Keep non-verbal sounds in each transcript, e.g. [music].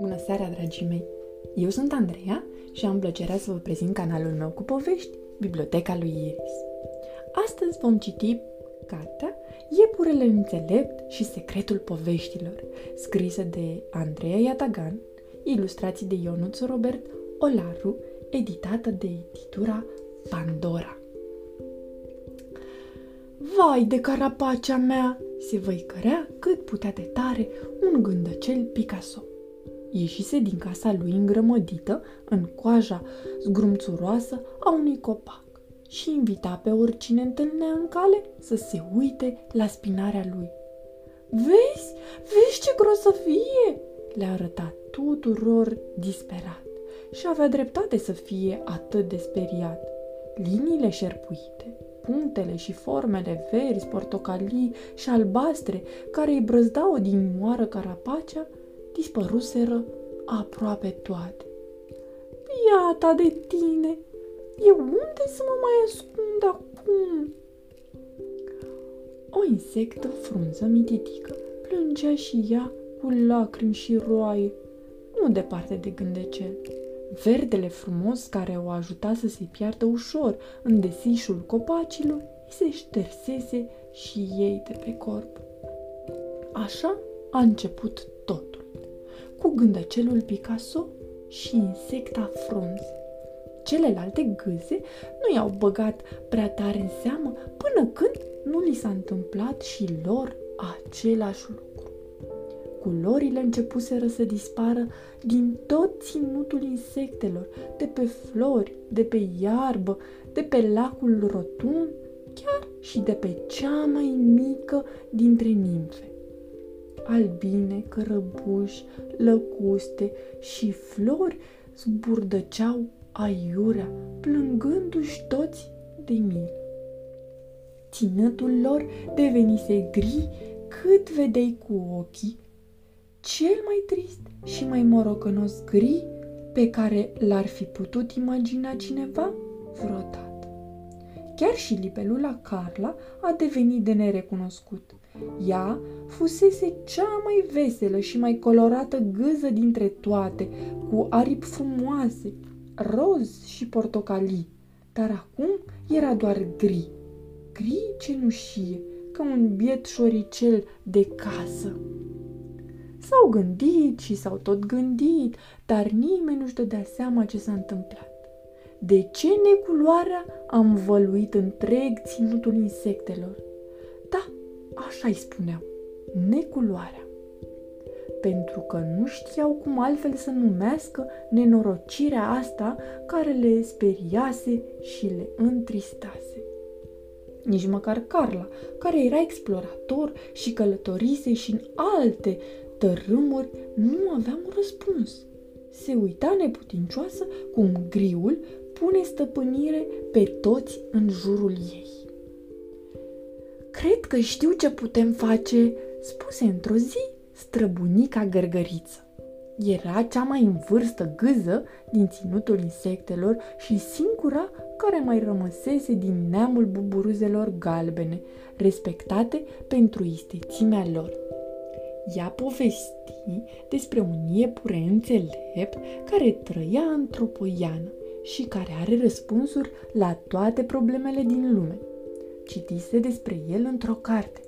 Bună seara, dragii mei! Eu sunt Andreea și am plăcerea să vă prezint canalul meu cu povești, Biblioteca lui Iris. Astăzi vom citi cartea Iepurele înțelept și secretul poveștilor, scrisă de Andreea Iatagan, ilustrații de Ionuț Robert Olaru, editată de editura Pandora. Vai de carapacea mea! se văicărea cât putea de tare un gândăcel Picasso. Ieșise din casa lui îngrămădită, în coaja zgrumțuroasă a unui copac și invita pe oricine întâlnea în cale să se uite la spinarea lui. Vezi? Vezi ce grosăvie! Le arăta tuturor disperat și avea dreptate să fie atât de speriat. Liniile șerpuite, punctele și formele verzi, portocalii și albastre care îi brăzdau din moară carapacea, dispăruseră aproape toate. Iata de tine! Eu unde să mă mai ascund acum? O insectă frunză mititică plângea și ea cu lacrimi și roaie, nu departe de gândecel. Verdele frumos care o ajuta să se piardă ușor în desișul copacilor, îi se ștersese și ei de pe corp. Așa a început totul, cu gândăcelul Picasso și insecta frunz. Celelalte gâze nu i-au băgat prea tare în seamă până când nu li s-a întâmplat și lor același lucru culorile începuseră să dispară din tot ținutul insectelor, de pe flori, de pe iarbă, de pe lacul rotund, chiar și de pe cea mai mică dintre nimfe. Albine, cărăbuși, lăcuste și flori zburdăceau aiurea, plângându-și toți de milă. Ținătul lor devenise gri cât vedeai cu ochii cel mai trist și mai morocănos gri pe care l-ar fi putut imagina cineva vreodată. Chiar și libelula Carla a devenit de nerecunoscut. Ea fusese cea mai veselă și mai colorată gâză dintre toate, cu aripi frumoase, roz și portocalii, dar acum era doar gri, gri cenușie, ca un biet șoricel de casă. S-au gândit și s-au tot gândit, dar nimeni nu-și dădea seama ce s-a întâmplat. De ce neculoarea a învăluit întreg ținutul insectelor? Da, așa îi spuneau, neculoarea. Pentru că nu știau cum altfel să numească nenorocirea asta care le speriase și le întristase. Nici măcar Carla, care era explorator și călătorise și în alte tărâmuri, nu aveam un răspuns. Se uita neputincioasă cum griul pune stăpânire pe toți în jurul ei. Cred că știu ce putem face, spuse într-o zi străbunica gărgăriță. Era cea mai în vârstă gâză din ținutul insectelor și singura care mai rămăsese din neamul buburuzelor galbene, respectate pentru istețimea lor. Ea povesti despre un iepure înțelept care trăia într-o poiană și care are răspunsuri la toate problemele din lume. Citise despre el într-o carte,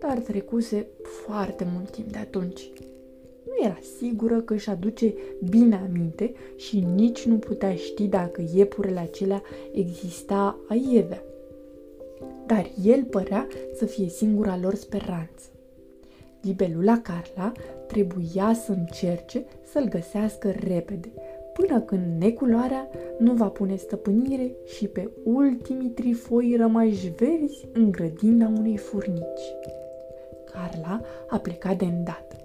dar trecuse foarte mult timp de atunci. Nu era sigură că își aduce bine aminte și nici nu putea ști dacă iepurele acelea exista aievea. Dar el părea să fie singura lor speranță. Libelula Carla trebuia să încerce să-l găsească repede, până când neculoarea nu va pune stăpânire și pe ultimii trifoi rămași verzi în grădina unei furnici. Carla a plecat de îndată.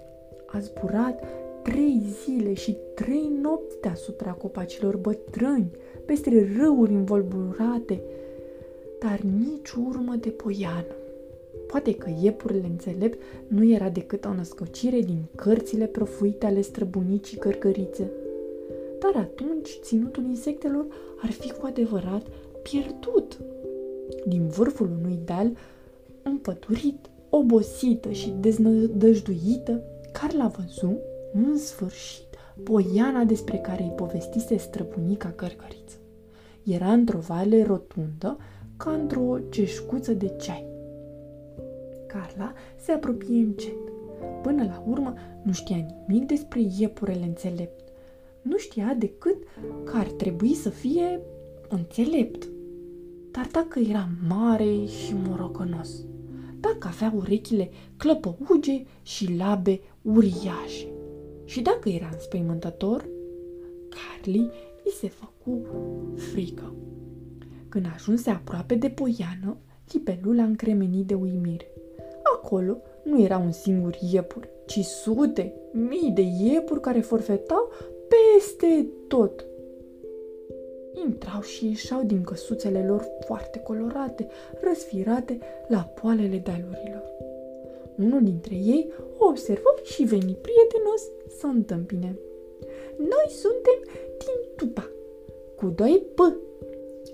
A zburat trei zile și trei nopți deasupra copacilor bătrâni, peste râuri învolburate, dar nici urmă de poiană. Poate că iepurile înțelept nu era decât o născocire din cărțile profuite ale străbunicii cărcărițe. Dar atunci ținutul insectelor ar fi cu adevărat pierdut. Din vârful unui deal împăturit obosită și deznădăjduită, Carla văzu, în sfârșit, poiana despre care îi povestise străbunica cărcăriță. Era într-o vale rotundă, ca într-o ceșcuță de ceai. Carla se apropie încet. Până la urmă, nu știa nimic despre iepurele înțelept. Nu știa decât că ar trebui să fie înțelept. Dar dacă era mare și morocănos, dacă avea urechile clăpăuge și labe uriașe, și dacă era înspăimântător, Carly îi se făcu frică. Când ajunse aproape de poiană, Chipelul a încremenit de uimire. Acolo nu era un singur iepur, ci sute, mii de iepuri care forfetau peste tot. Intrau și ieșeau din căsuțele lor foarte colorate, răsfirate la poalele dealurilor. Unul dintre ei o observă și veni prietenos să întâmpine. Noi suntem din Tupa, cu doi P.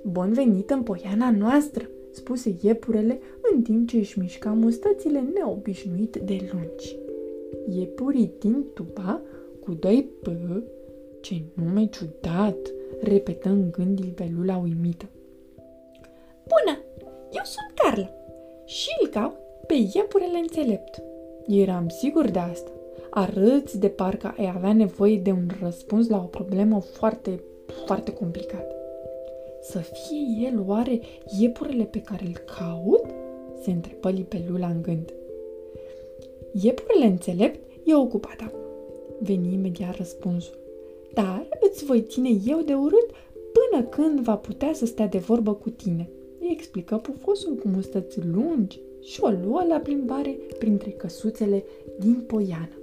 Bun venit în poiana noastră, spuse iepurele în timp ce își mișca mustățile neobișnuit de lungi. Iepurii din Tupa, cu doi P, ce nume ciudat, repetă în gând Ilbelula uimită. Bună, eu sunt Carla și îl caut pe iepurele înțelept. Eram sigur de asta. Arăți de parcă ai avea nevoie de un răspuns la o problemă foarte, foarte complicată. Să fie el oare iepurele pe care îl caut? Se întrebă Lipelula în gând. Iepurele înțelept e ocupat acum. Veni imediat răspunsul. Dar îți voi ține eu de urât până când va putea să stea de vorbă cu tine. Îi explică pufosul cu mustăți lungi și o luă la plimbare printre căsuțele din poiană.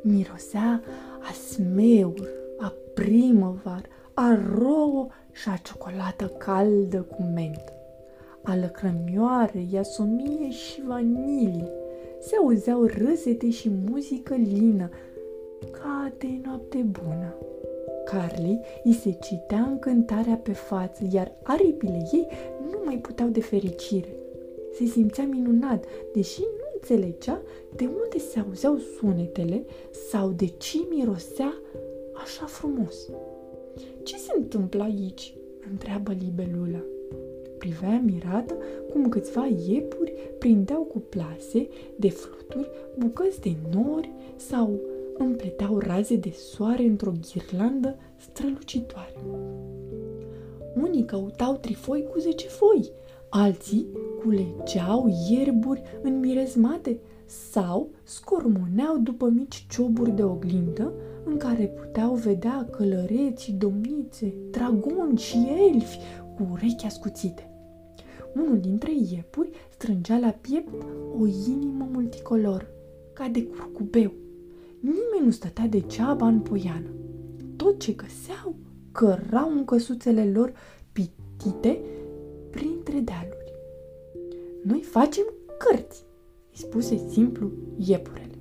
Mirosea a smeur, a primăvar, a rouă și a ciocolată caldă cu mentă. A lăcrămioare, iasomie și vanilie. Se auzeau râsete și muzică lină, ca de noapte bună. Carly îi se citea încântarea pe față, iar aripile ei nu mai puteau de fericire. Se simțea minunat, deși nu înțelegea de unde se auzeau sunetele sau de ce mirosea așa frumos. Ce se întâmplă aici?" întreabă libelula. Privea mirată cum câțiva iepuri prindeau cu plase de fluturi bucăți de nori sau împleteau raze de soare într-o ghirlandă strălucitoare. Unii căutau trifoi cu zece foi, alții culegeau ierburi înmirezmate sau scormoneau după mici cioburi de oglindă în care puteau vedea călăreți, domnițe, dragoni și elfi cu urechi ascuțite. Unul dintre iepuri strângea la piept o inimă multicolor, ca de curcubeu. Nimeni nu stătea degeaba în poiană. Tot ce găseau cărau în căsuțele lor pitite printre dealuri. Noi facem cărți, îi spuse simplu iepurele.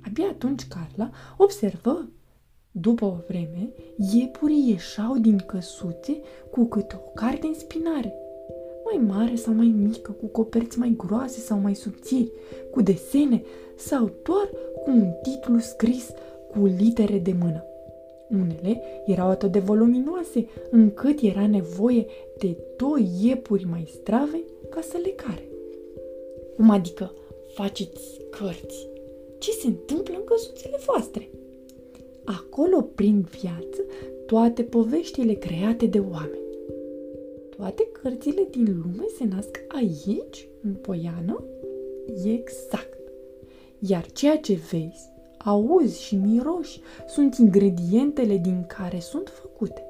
Abia atunci Carla observă, după o vreme, iepurii ieșau din căsuțe cu câte o carte în spinare, mai mare sau mai mică, cu coperți mai groase sau mai subțiri, cu desene sau doar cu un titlu scris cu litere de mână. Unele erau atât de voluminoase încât era nevoie de doi iepuri mai strave ca să le care. Cum adică faceți cărți? ce se întâmplă în căsuțele voastre. Acolo prind viață toate poveștile create de oameni. Toate cărțile din lume se nasc aici, în Poiană? Exact. Iar ceea ce vezi, auzi și miroși sunt ingredientele din care sunt făcute.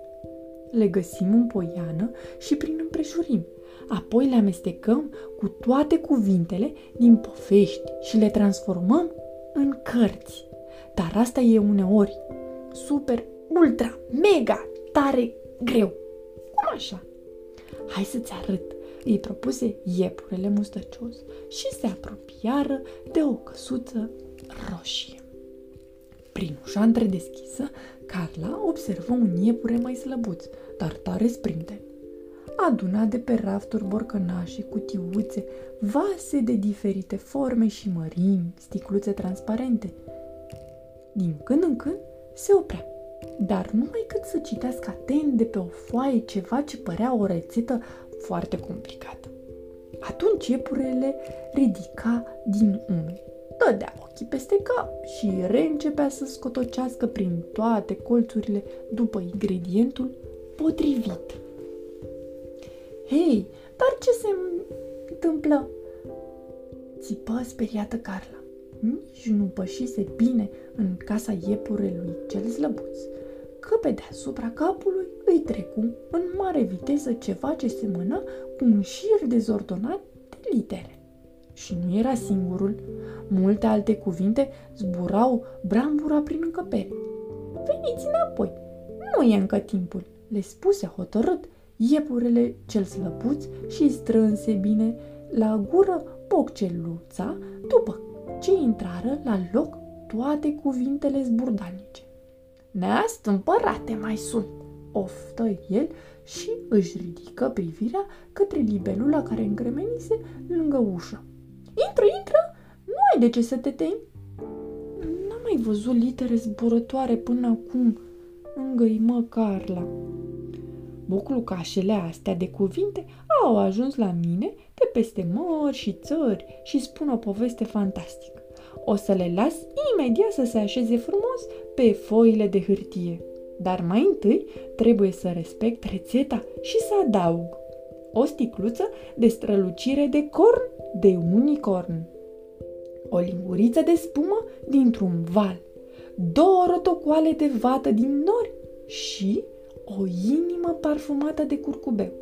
Le găsim în poiană și prin împrejurim. Apoi le amestecăm cu toate cuvintele din povești și le transformăm în cărți. Dar asta e uneori super, ultra, mega, tare greu. Cum așa? Hai să-ți arăt, îi propuse iepurele mustăcios și se apropiară de o căsuță roșie. Prin ușa întredeschisă, Carla observă un iepure mai slăbuț, dar tare sprinten. adunat de pe rafturi borcănașe, cutiuțe, vase de diferite forme și mărimi, sticluțe transparente. Din când în când se oprea, dar numai cât să citească atent de pe o foaie ceva ce părea o rețetă foarte complicată. Atunci iepurele ridica din umeri, dădea ochii peste cap și reîncepea să scotocească prin toate colțurile după ingredientul potrivit. Hei, dar ce se întâmplă? Țipă speriată Carla. Nici nu pășise bine în casa iepurelui cel slăbuț, că pe deasupra capului îi trecu în mare viteză ceva ce semăna cu un șir dezordonat de litere. Și nu era singurul. Multe alte cuvinte zburau brambura prin încăpere. Veniți înapoi, nu e încă timpul, le spuse hotărât iepurele cel slăbuț și strânse bine la gură pocceluța după ce intrară la loc toate cuvintele zburdanice. Neastâmpărate mai sunt, oftă el și își ridică privirea către libelula care încremenise lângă ușă. Intră, intră! Nu ai de ce să te temi! N-am mai văzut litere zburătoare până acum, îngăimă Carla. Buclucașele astea de cuvinte au ajuns la mine de peste mări și țări și spun o poveste fantastică. O să le las imediat să se așeze frumos pe foile de hârtie. Dar mai întâi trebuie să respect rețeta și să adaug o sticluță de strălucire de corn de unicorn, o linguriță de spumă dintr-un val, două rotocoale de vată din nori și o inimă parfumată de curcubeu.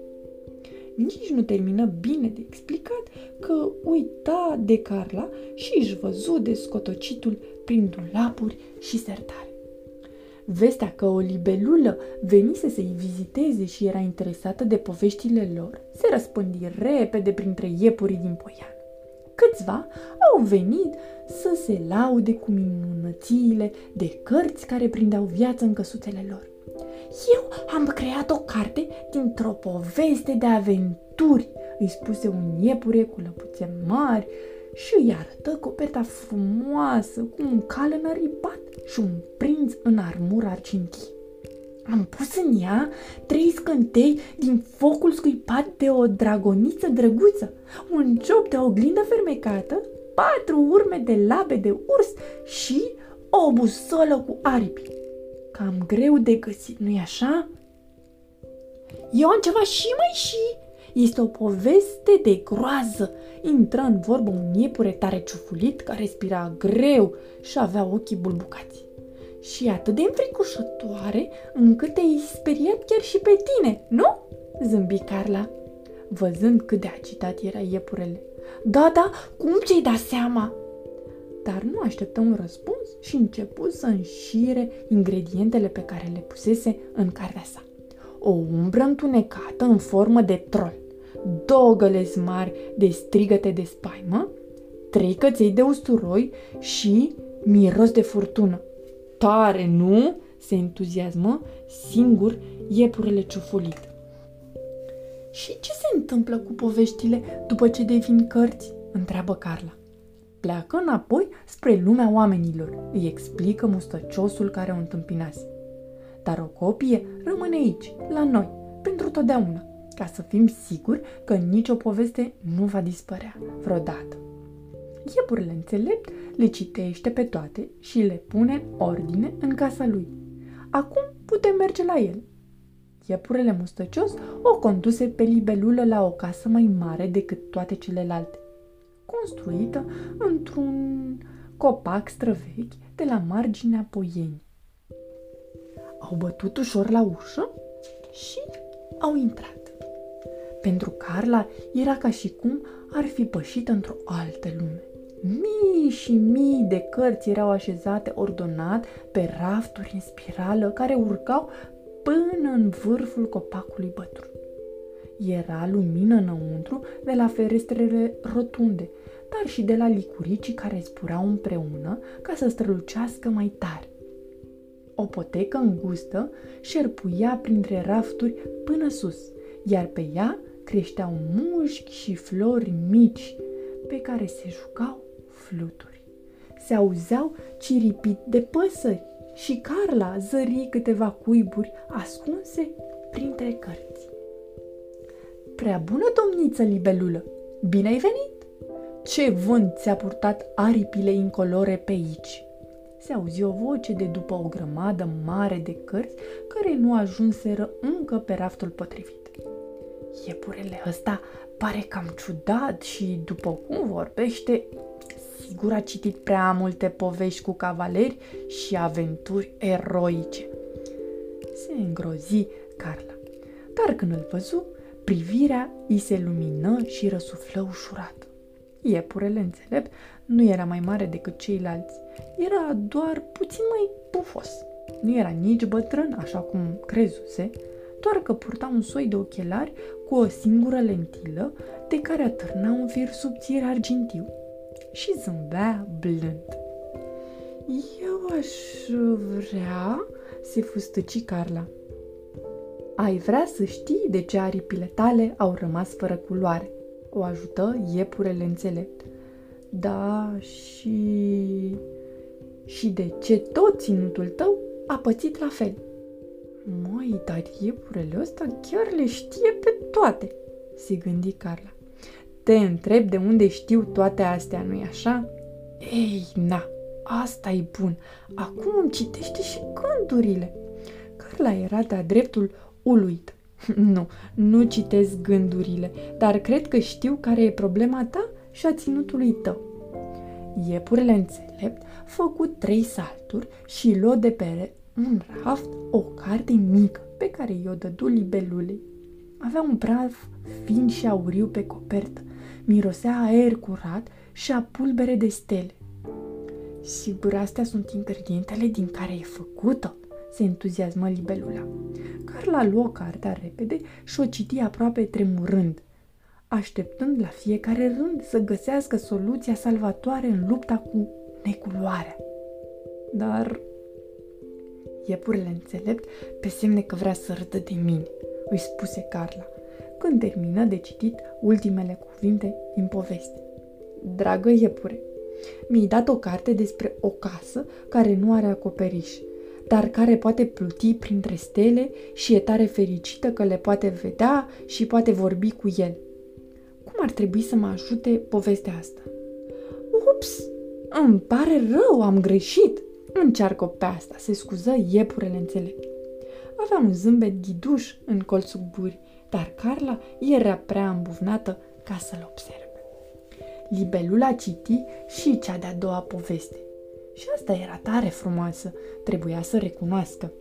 Nici nu termină bine de explicat că uita de Carla și își văzu de scotocitul prin dulapuri și sertare. Vestea că o libelulă venise să-i viziteze și era interesată de poveștile lor se răspândi repede printre iepurii din Poian. Câțiva au venit să se laude cu minunățiile de cărți care prindeau viață în căsuțele lor. Eu am creat o carte dintr-o poveste de aventuri, îi spuse un iepure cu lăpuțe mari și îi arătă coperta frumoasă cu un cal înăripat și un prinț în armură argintie. Am pus în ea trei scântei din focul scuipat de o dragoniță drăguță, un ciop de oglindă fermecată, patru urme de labe de urs și o busolă cu aripi. Cam greu de găsit, nu-i așa? Eu am ceva și mai și. Este o poveste de groază. Intră în vorbă un iepure tare ciufulit care respira greu și avea ochii bulbucați și atât de înfricoșătoare încât te-ai speriat chiar și pe tine, nu? Zâmbi Carla, văzând cât de agitat era iepurele. Da, da, cum ți-ai dat seama? Dar nu așteptă un răspuns și începu să înșire ingredientele pe care le pusese în cartea sa. O umbră întunecată în formă de trol, două gălezi mari de strigăte de spaimă, trei căței de usturoi și miros de furtună. Tare, nu? se entuziasmă singur iepurele ciufulit. Și ce se întâmplă cu poveștile după ce devin cărți? întreabă Carla. Pleacă înapoi spre lumea oamenilor, îi explică mustăciosul care o întâmpinase. Dar o copie rămâne aici, la noi, pentru totdeauna, ca să fim siguri că nicio poveste nu va dispărea vreodată. Iepurile înțelept le citește pe toate și le pune ordine în casa lui. Acum putem merge la el. Iepurele mustăcios o conduse pe libelulă la o casă mai mare decât toate celelalte, construită într-un copac străvechi de la marginea poienii. Au bătut ușor la ușă și au intrat. Pentru Carla era ca și cum ar fi pășit într-o altă lume. Mii și mii de cărți erau așezate ordonat pe rafturi în spirală care urcau până în vârful copacului bătrân. Era lumină înăuntru de la ferestrele rotunde, dar și de la licuricii care zburau împreună ca să strălucească mai tare. O potecă îngustă șerpuia printre rafturi până sus, iar pe ea creșteau mușchi și flori mici pe care se jucau fluturi. Se auzeau ciripit de păsări și Carla zări câteva cuiburi ascunse printre cărți. Prea bună domniță libelulă, bine ai venit! Ce vânt ți-a purtat aripile incolore pe aici? Se auzi o voce de după o grămadă mare de cărți care nu ajunseră încă pe raftul potrivit. Iepurele ăsta pare cam ciudat și, după cum vorbește, sigur a citit prea multe povești cu cavaleri și aventuri eroice. Se îngrozi Carla, dar când îl văzu, privirea îi se lumină și răsuflă ușurat. Iepurele înțelept nu era mai mare decât ceilalți, era doar puțin mai pufos. Nu era nici bătrân, așa cum crezuse, doar că purta un soi de ochelari cu o singură lentilă de care atârna un fir subțire argintiu și zâmbea blând. Eu aș vrea, se fustăci Carla. Ai vrea să știi de ce aripile tale au rămas fără culoare, o ajută iepurele înțelept. Da, și... și de ce tot ținutul tău a pățit la fel. Măi, dar iepurele ăsta chiar le știe pe toate, se gândi Carla. Te întreb de unde știu toate astea, nu-i așa? Ei, na, asta e bun. Acum îmi citește și gândurile. Carla era de-a dreptul uluit. [laughs] Nu, nu citesc gândurile, dar cred că știu care e problema ta și a ținutului tău. Iepurele înțelept făcut trei salturi și luă de pe un raft o carte mică pe care i-o dădu libelulei. Avea un praf fin și auriu pe copertă, mirosea aer curat și a pulbere de stele. Sigur, astea sunt ingredientele din care e făcută, se entuziasmă libelula. Carla luă cartea repede și o citi aproape tremurând, așteptând la fiecare rând să găsească soluția salvatoare în lupta cu neculoarea. Dar iepurile înțelept pe semne că vrea să râdă de mine, îi spuse Carla, când termină de citit ultimele cuvinte din poveste. Dragă iepure, mi-ai dat o carte despre o casă care nu are acoperiș, dar care poate pluti printre stele și e tare fericită că le poate vedea și poate vorbi cu el. Cum ar trebui să mă ajute povestea asta? Ups, îmi pare rău, am greșit. Încearcă pe asta, se scuză iepurele înțelept. Avea un zâmbet ghiduș în colțul gurii, dar Carla era prea îmbuvnată ca să-l observe. Libelula citi și cea de-a doua poveste. Și asta era tare frumoasă, trebuia să recunoască.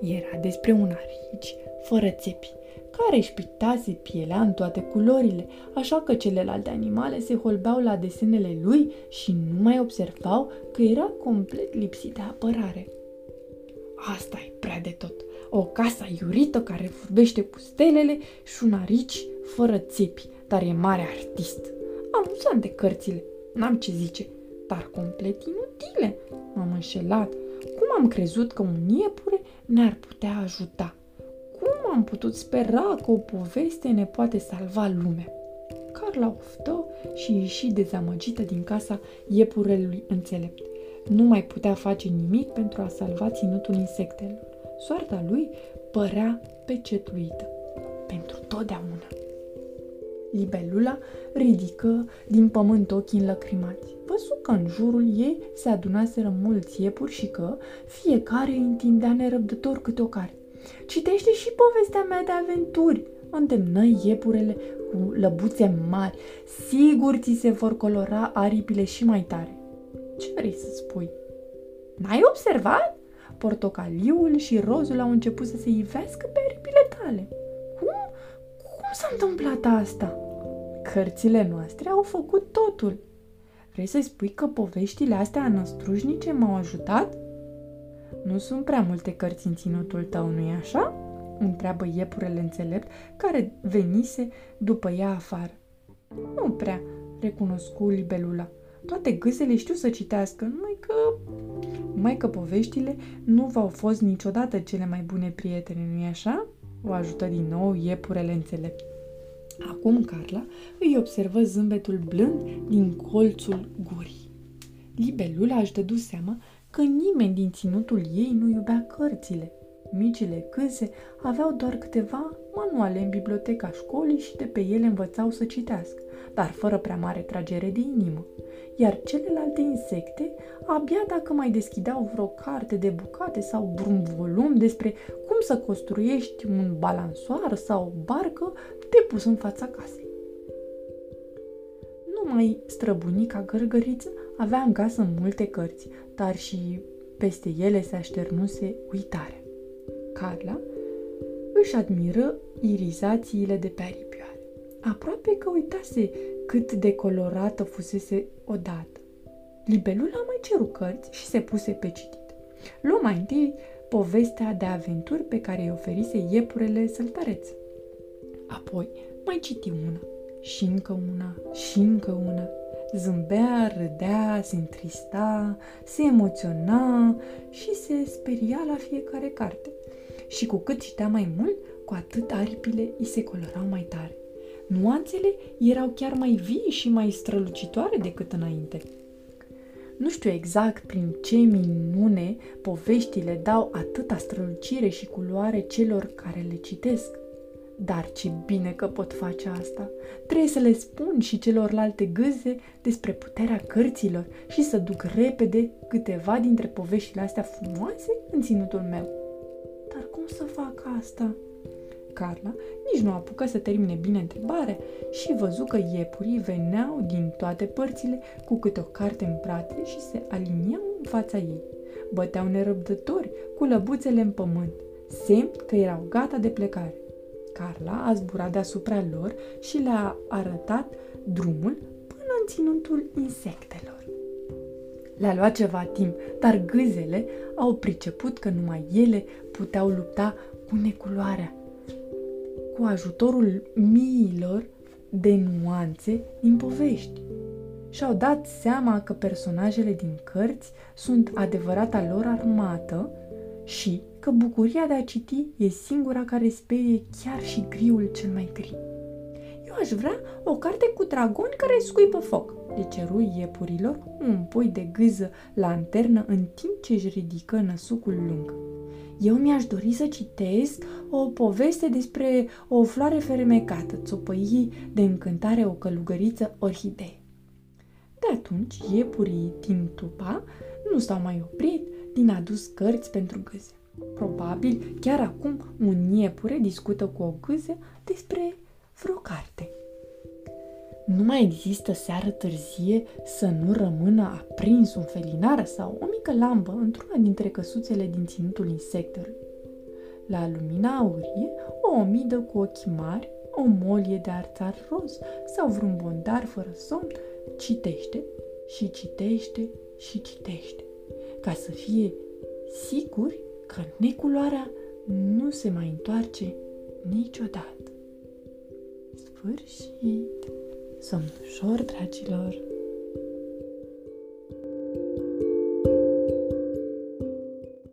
Era despre un arici fără țepi, care își pictase pielea în toate culorile, așa că celelalte animale se holbeau la desenele lui și nu mai observau că era complet lipsit de apărare. Asta e prea de tot. O casă iurită care vorbește cu stelele și un arici fără țepi, dar e mare artist. Amuzant de cărțile, n-am ce zice, dar complet inutile. M-am înșelat. Cum am crezut că un iepure ne-ar putea ajuta? Cum am putut spera că o poveste ne poate salva lumea? Carla oftă și ieși dezamăgită din casa iepurelui înțelept. Nu mai putea face nimic pentru a salva ținutul insectelor. Soarta lui părea pecetuită. Pentru totdeauna. Libelula ridică din pământ ochii înlăcrimați. Văzu că în jurul ei se adunaseră mulți iepuri și că fiecare îi întindea nerăbdător câte o carte. Citește și povestea mea de aventuri, îndemnă iepurele cu lăbuțe mari. Sigur ți se vor colora aripile și mai tare. Ce vrei să spui? N-ai observat? Portocaliul și rozul au început să se ivească pe aripile tale. Cum? Cum s-a întâmplat asta? Cărțile noastre au făcut totul. Vrei să-i spui că poveștile astea năstrușnice m-au ajutat? Nu sunt prea multe cărți în ținutul tău, nu-i așa? Întreabă iepurele înțelept, care venise după ea afară. Nu prea, recunoscu libelula. Toate gâsele știu să citească, numai că... numai că poveștile nu v-au fost niciodată cele mai bune prietene, nu-i așa? o ajută din nou iepurele înțelept. Acum Carla îi observă zâmbetul blând din colțul gurii. Libelula își dădu seama că nimeni din ținutul ei nu iubea cărțile. Micile câze aveau doar câteva manuale în biblioteca școlii și de pe ele învățau să citească, dar fără prea mare tragere de inimă. Iar celelalte insecte, abia dacă mai deschideau vreo carte de bucate sau vreun volum despre cum să construiești un balansoar sau o barcă, te pus în fața casei. Numai străbunica gărgăriță avea în casă multe cărți, dar și peste ele se așternuse uitarea. Carla își admiră irizațiile de pe aripioare. Aproape că uitase cât de colorată fusese odată. Libelula mai ceru cărți și se puse pe citit. Luă mai întâi povestea de aventuri pe care îi oferise iepurele săltareț. Apoi mai citi una, și încă una, și încă una. Zâmbea, râdea, se întrista, se emoționa și se speria la fiecare carte. Și cu cât citea mai mult, cu atât aripile îi se colorau mai tare. Nuanțele erau chiar mai vii și mai strălucitoare decât înainte. Nu știu exact prin ce minune poveștile dau atâta strălucire și culoare celor care le citesc. Dar ce bine că pot face asta! Trebuie să le spun și celorlalte gâze despre puterea cărților și să duc repede câteva dintre poveștile astea frumoase în ținutul meu. Dar cum să fac asta? Carla nici nu apucă să termine bine întrebarea și văzu că iepurii veneau din toate părțile cu câte o carte în brațe și se aliniau în fața ei. Băteau nerăbdători cu lăbuțele în pământ, semn că erau gata de plecare. Carla a zburat deasupra lor și le-a arătat drumul până în ținutul insectelor. Le-a luat ceva timp, dar gâzele au priceput că numai ele puteau lupta cu neculoarea cu ajutorul miilor de nuanțe din povești. Și-au dat seama că personajele din cărți sunt adevărata lor armată și că bucuria de a citi e singura care sperie chiar și griul cel mai gri. Eu aș vrea o carte cu dragoni care scuipă foc, le ceru iepurilor un pui de gâză lanternă în timp ce își ridică năsucul lung. Eu mi-aș dori să citesc o poveste despre o floare fermecată, țopăii de încântare o călugăriță orhidee. De atunci, iepurii din tupa nu s-au mai oprit din adus cărți pentru gâze. Probabil, chiar acum, un iepure discută cu o gâză despre vreo carte. Nu mai există seară târzie să nu rămână aprins un felinar sau o mică lampă într-una dintre căsuțele din ținutul insectelor. La lumina aurie, o omidă cu ochi mari, o molie de arțar roz sau vreun bondar fără somn citește și citește și citește, ca să fie siguri că neculoarea nu se mai întoarce niciodată. Sfârșit! Somn ușor, dragilor!